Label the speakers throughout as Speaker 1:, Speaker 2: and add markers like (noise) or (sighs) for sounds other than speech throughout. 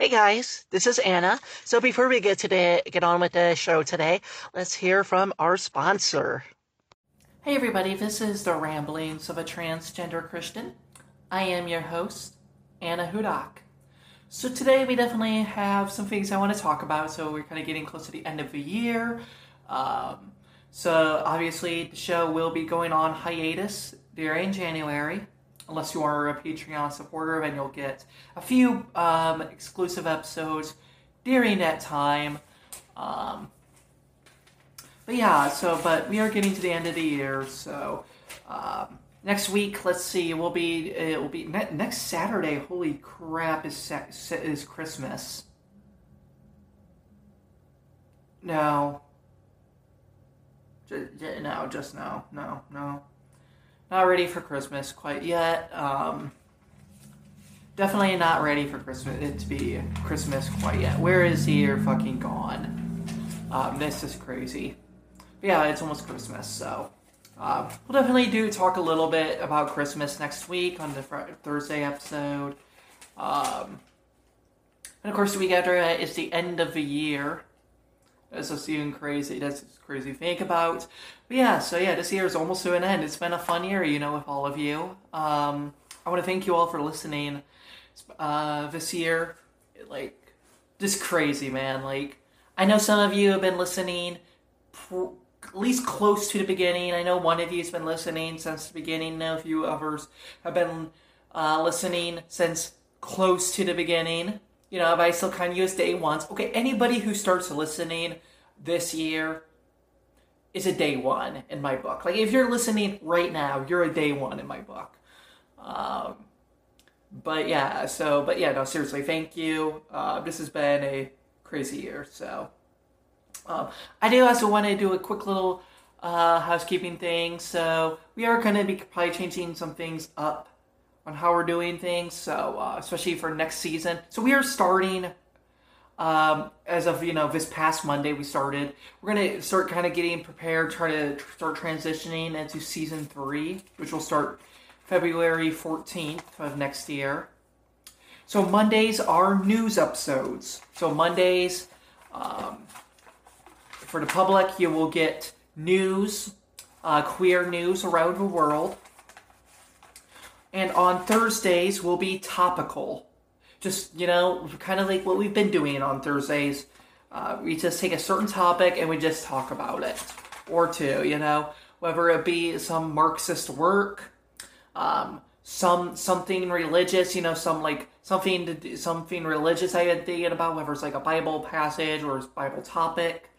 Speaker 1: Hey guys, this is Anna. So before we get today, get on with the show today, let's hear from our sponsor.
Speaker 2: Hey everybody, this is the ramblings of a transgender Christian. I am your host, Anna Hudak. So today we definitely have some things I want to talk about. So we're kind of getting close to the end of the year. Um, so obviously the show will be going on hiatus during January unless you are a Patreon supporter, then you'll get a few um, exclusive episodes during that time. Um, but yeah, so but we are getting to the end of the year, so um, next week, let's see, it will be it will be ne- next Saturday. Holy crap! Is is Christmas? No. no, just no, no, no not ready for Christmas quite yet. Um, definitely not ready for Christmas it to be Christmas quite yet. Where is the year fucking gone? Um, this is crazy. But yeah, it's almost Christmas, so uh, we'll definitely do talk a little bit about Christmas next week on the Thursday episode. Um, and of course, the week after that is the end of the year. Even crazy. That's crazy to think about. But yeah, so yeah, this year is almost to an end. It's been a fun year, you know, with all of you. Um, I want to thank you all for listening. Uh, this year, like, just crazy, man. Like, I know some of you have been listening pr- at least close to the beginning. I know one of you has been listening since the beginning. Now, a few others have been uh, listening since close to the beginning you know, but I still kind of use day ones. Okay, anybody who starts listening this year is a day one in my book. Like if you're listening right now, you're a day one in my book. Um, but yeah, so but yeah, no, seriously, thank you. Uh, this has been a crazy year. So um, I do also want to do a quick little uh, housekeeping thing. So we are going to be probably changing some things up on how we're doing things. So uh, especially for next season. So we are starting um, as of you know this past Monday we started. We're gonna start kind of getting prepared, try to start transitioning into season three, which will start February fourteenth of next year. So Mondays are news episodes. So Mondays, um, for the public, you will get news, uh, queer news around the world. And on Thursdays we'll be topical. Just, you know, kind of like what we've been doing on Thursdays. Uh, we just take a certain topic and we just talk about it. Or two, you know, whether it be some Marxist work, um, some something religious, you know, some like something to do, something religious I've been thinking about, whether it's like a Bible passage or a Bible topic,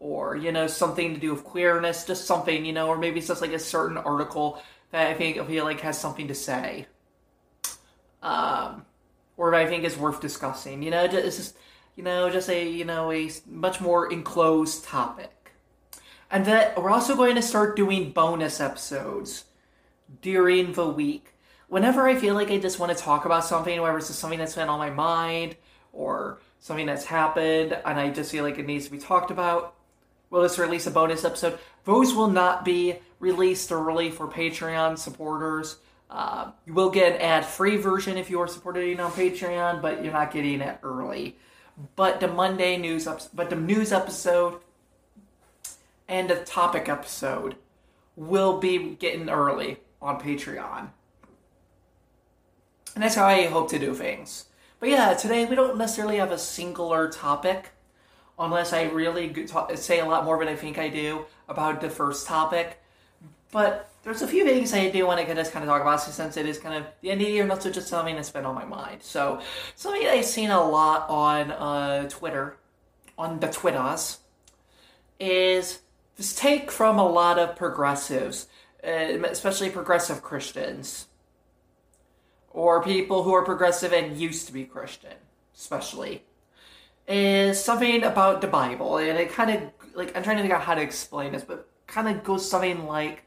Speaker 2: or you know something to do with queerness, just something, you know, or maybe it's just like a certain article that I think I feel like has something to say, um, or I think is worth discussing. You know, it's just you know just a you know a much more enclosed topic, and that we're also going to start doing bonus episodes during the week. Whenever I feel like I just want to talk about something, whether it's just something that's been on my mind or something that's happened, and I just feel like it needs to be talked about, we'll just release a bonus episode. Those will not be released early for Patreon supporters. Uh, you will get an ad-free version if you are supporting on Patreon, but you're not getting it early. But the Monday news, up, but the news episode and the topic episode will be getting early on Patreon, and that's how I hope to do things. But yeah, today we don't necessarily have a singular topic, unless I really say a lot more than I think I do about the first topic. But there's a few things I do want to kind of talk about since it is kind of the end of the year, not so just something that's been on my mind. So something I've seen a lot on uh, Twitter, on the Twitters, is this take from a lot of progressives, uh, especially progressive Christians, or people who are progressive and used to be Christian, especially, is something about the Bible, and it kind of like I'm trying to figure out how to explain this, but kind of goes something like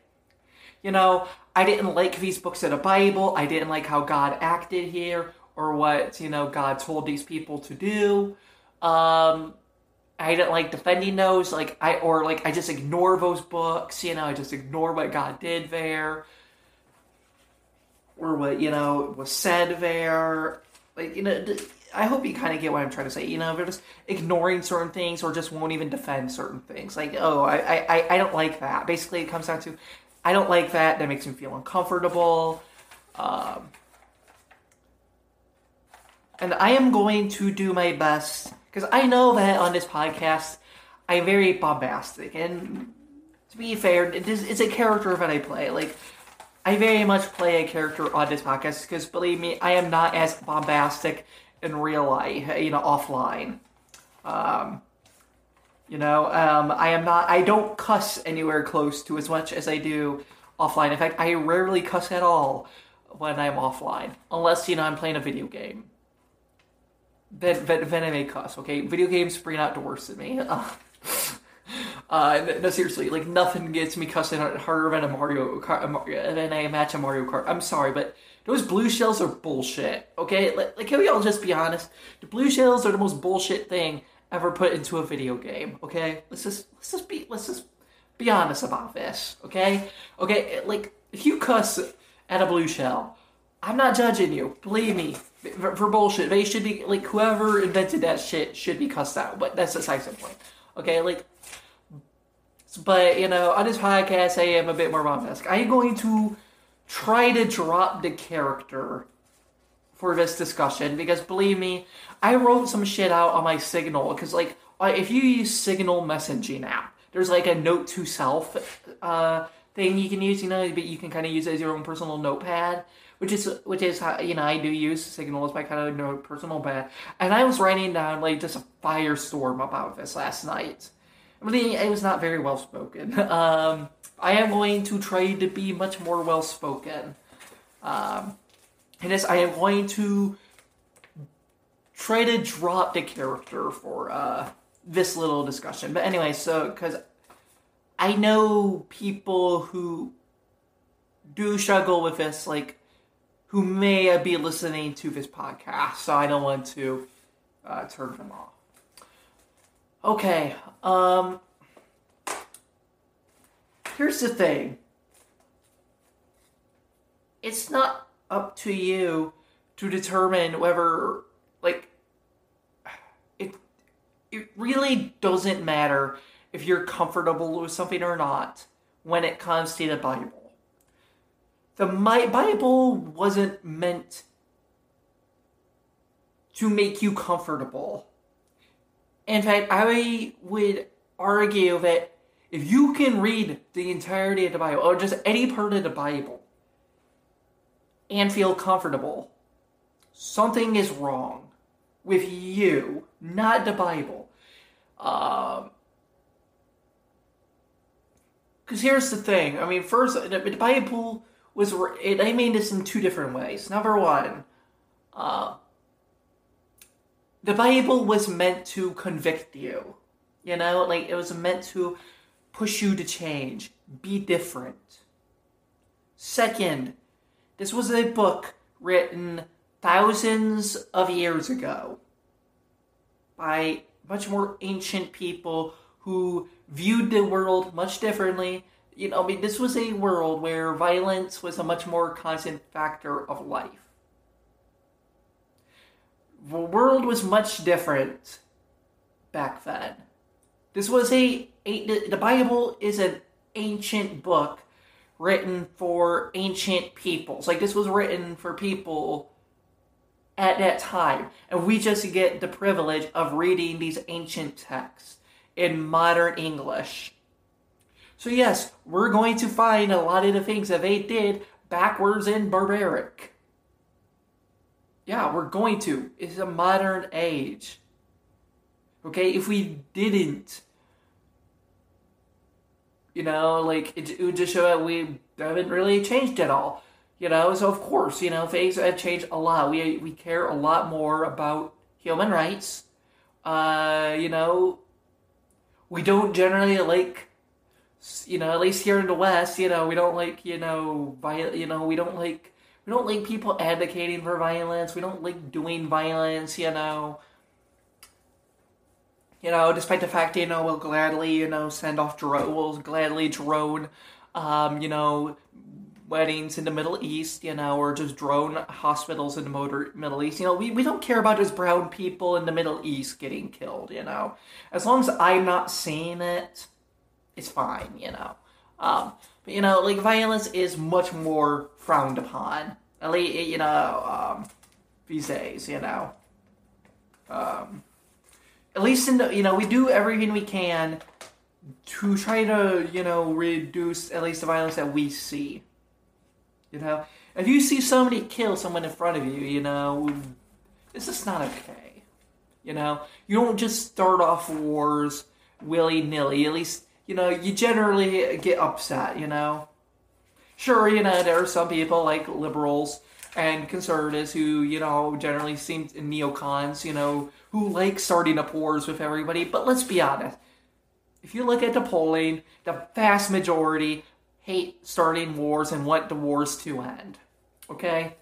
Speaker 2: you know, I didn't like these books of the Bible. I didn't like how God acted here or what, you know, God told these people to do. Um, I didn't like defending those, like I or like I just ignore those books, you know, I just ignore what God did there, or what you know was said there, like you know, I hope you kind of get what I'm trying to say. You know, they're just ignoring certain things or just won't even defend certain things. Like, oh, I, I, I don't like that. Basically, it comes down to, I don't like that. That makes me feel uncomfortable. Um, and I am going to do my best because I know that on this podcast I'm very bombastic, and to be fair, it is, it's a character that I play. Like I very much play a character on this podcast because believe me, I am not as bombastic in real life, you know, offline. Um, you know, um, I am not. I don't cuss anywhere close to as much as I do offline. In fact, I rarely cuss at all when I'm offline, unless you know I'm playing a video game. Then, then, then I may cuss. Okay, video games bring out the worst in me. (laughs) Uh, no, seriously, like nothing gets me cussing harder than a Mario Kart, than a match of Mario Kart. I'm sorry, but those blue shells are bullshit. Okay, like, like can we all just be honest? The blue shells are the most bullshit thing ever put into a video game. Okay, let's just let's just be let's just be honest about this. Okay, okay, like if you cuss at a blue shell, I'm not judging you. Believe me, for, for bullshit, they should be like whoever invented that shit should be cussed out. But that's a side point. Okay, like but you know, on this podcast, I am a bit more bombastic. I am going to try to drop the character for this discussion because believe me, I wrote some shit out on my Signal because like if you use Signal messaging app, there's like a note to self uh, thing you can use, you know, but you can kind of use it as your own personal notepad, which is which is how you know I do use Signal as my kind of personal pad, and I was writing down like just a firestorm about this last night really, it was not very well spoken. (laughs) Um, I am going to try to be much more well spoken. Um, and I am going to try to drop the character for uh, this little discussion. But anyway, so because I know people who do struggle with this, like who may be listening to this podcast, so I don't want to uh, turn them off. Okay, um, here's the thing. It's not up to you to determine whether, like, it, it really doesn't matter if you're comfortable with something or not when it comes to the Bible. The My Bible wasn't meant to make you comfortable in fact, I would argue that if you can read the entirety of the Bible, or just any part of the Bible, and feel comfortable, something is wrong with you, not the Bible. Because um, here's the thing. I mean, first, the Bible was. It, I mean this in two different ways. Number one, uh, the Bible was meant to convict you. You know, like it was meant to push you to change, be different. Second, this was a book written thousands of years ago by much more ancient people who viewed the world much differently. You know, I mean, this was a world where violence was a much more constant factor of life the world was much different back then. This was a, a the Bible is an ancient book written for ancient peoples. Like this was written for people at that time. And we just get the privilege of reading these ancient texts in modern English. So, yes, we're going to find a lot of the things that they did backwards and barbaric. Yeah, we're going to. It's a modern age. Okay, if we didn't, you know, like it, it would just show that we haven't really changed at all. You know, so of course, you know, things have changed a lot. We we care a lot more about human rights. Uh, you know, we don't generally like, you know, at least here in the West, you know, we don't like, you know, viol- you know, we don't like we don't like people advocating for violence. We don't like doing violence, you know. You know, despite the fact, you know, we'll gladly, you know, send off drone, we'll gladly drone, um, you know, weddings in the Middle East, you know, or just drone hospitals in the motor, Middle East. You know, we, we don't care about just brown people in the Middle East getting killed, you know. As long as I'm not seeing it, it's fine, you know. Um, but, you know, like, violence is much more frowned upon. At least, you know, um, these days, you know. Um, at least in the, you know, we do everything we can to try to, you know, reduce at least the violence that we see. You know, if you see somebody kill someone in front of you, you know, this is not okay. You know, you don't just start off wars willy nilly. At least, you know, you generally get upset, you know. Sure, you know, there are some people like liberals and conservatives who, you know, generally seem neocons, you know, who like starting up wars with everybody. But let's be honest. If you look at the polling, the vast majority hate starting wars and want the wars to end. Okay?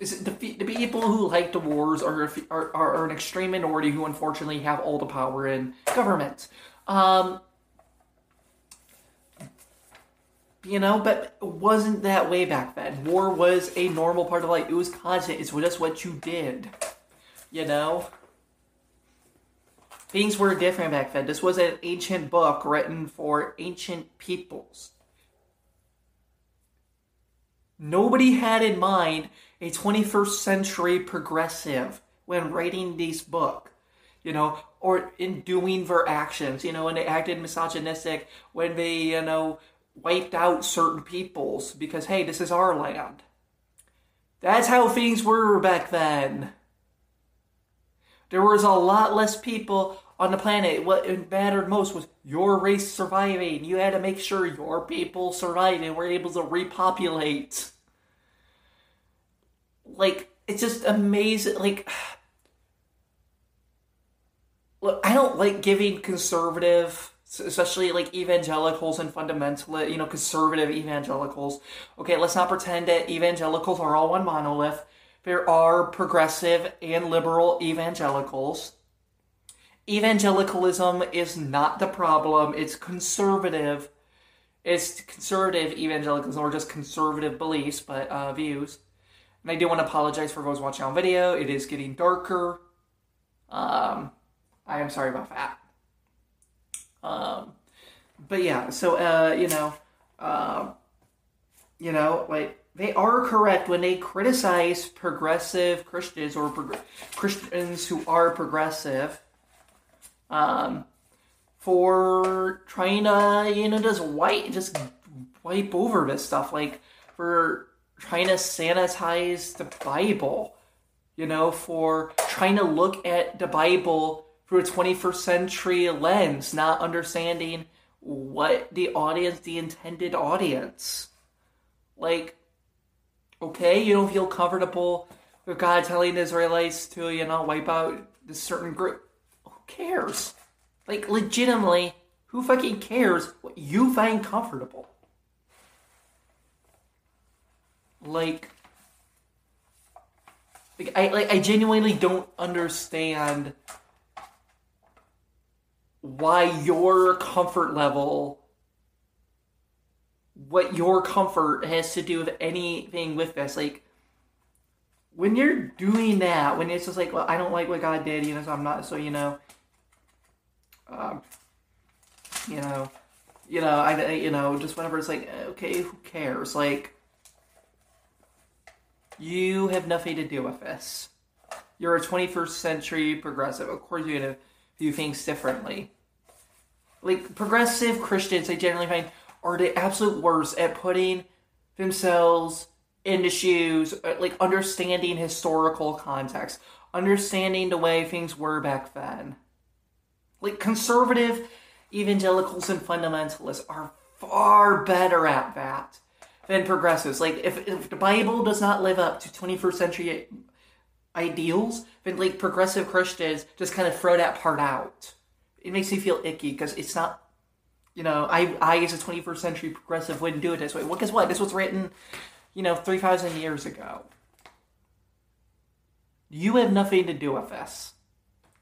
Speaker 2: The, the people who like the wars are, are, are, an extreme minority who unfortunately have all the power in government. Um, you know, but it wasn't that way back then. War was a normal part of life. It was constant. It's just what you did. You know? Things were different back then. This was an ancient book written for ancient peoples. Nobody had in mind a 21st century progressive when writing this book, you know, or in doing their actions, you know, when they acted misogynistic, when they, you know, wiped out certain peoples because, hey, this is our land. That's how things were back then. There was a lot less people on the planet. What mattered most was your race surviving. You had to make sure your people survived and were able to repopulate. Like, it's just amazing. Like, (sighs) look, I don't like giving conservative, especially like evangelicals and fundamentalist, you know, conservative evangelicals. Okay, let's not pretend that evangelicals are all one monolith there are progressive and liberal evangelicals. Evangelicalism is not the problem, it's conservative. It's conservative evangelicalism or just conservative beliefs, but uh, views. And I do want to apologize for those watching on video. It is getting darker. Um, I am sorry about that. Um, but yeah, so uh, you know, uh, you know, like they are correct when they criticize progressive Christians or prog- Christians who are progressive um, for trying to, you know, just wipe, just wipe over this stuff. Like for trying to sanitize the Bible, you know, for trying to look at the Bible through a 21st century lens, not understanding what the audience, the intended audience. Like, okay, you don't feel comfortable with God telling Israelites to, you know, wipe out this certain group. Who cares? Like, legitimately, who fucking cares what you find comfortable? Like, like I like I genuinely don't understand why your comfort level what your comfort has to do with anything with this. Like, when you're doing that, when it's just like, well, I don't like what God did, you know, so I'm not, so, you know, um, you know, you know, I, you know, just whenever it's like, okay, who cares? Like, you have nothing to do with this. You're a 21st century progressive. Of course, you're gonna view things differently. Like progressive Christians, I generally find are the absolute worst at putting themselves into shoes, uh, like understanding historical context, understanding the way things were back then. Like conservative evangelicals and fundamentalists are far better at that than progressives. Like if, if the Bible does not live up to 21st century ideals, then like progressive Christians just kind of throw that part out. It makes me feel icky because it's not you know, I, I as a 21st century progressive wouldn't do it this way. Well, guess what? This was written, you know, 3,000 years ago. You have nothing to do with this.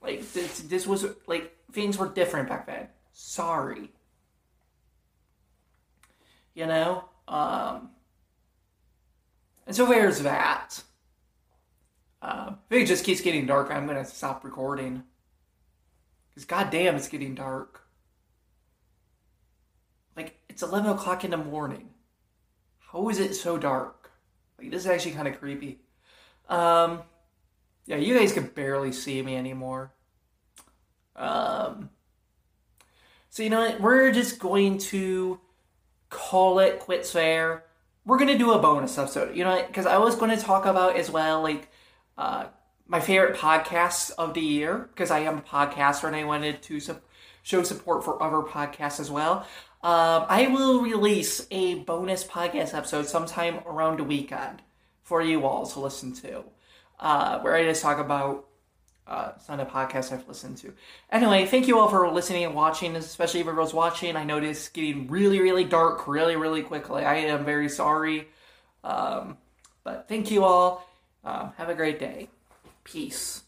Speaker 2: Like, this, this was, like, things were different back then. Sorry. You know? Um, And so there's that. Uh, if it just keeps getting dark, I'm gonna stop recording. Because goddamn, it's getting dark. Like, it's 11 o'clock in the morning. How is it so dark? Like, this is actually kind of creepy. Um, yeah, you guys can barely see me anymore. Um, so, you know what? We're just going to call it quits there. We're to do a bonus episode, you know, because I was going to talk about as well, like, uh, my favorite podcasts of the year because I am a podcaster and I wanted to su- show support for other podcasts as well. Um, I will release a bonus podcast episode sometime around the weekend for you all to listen to, uh, where I just talk about uh, some of the podcasts I've listened to. Anyway, thank you all for listening and watching, especially if everyone's watching. I know it's getting really, really dark really, really quickly. I am very sorry. Um, but thank you all. Um, have a great day. Peace.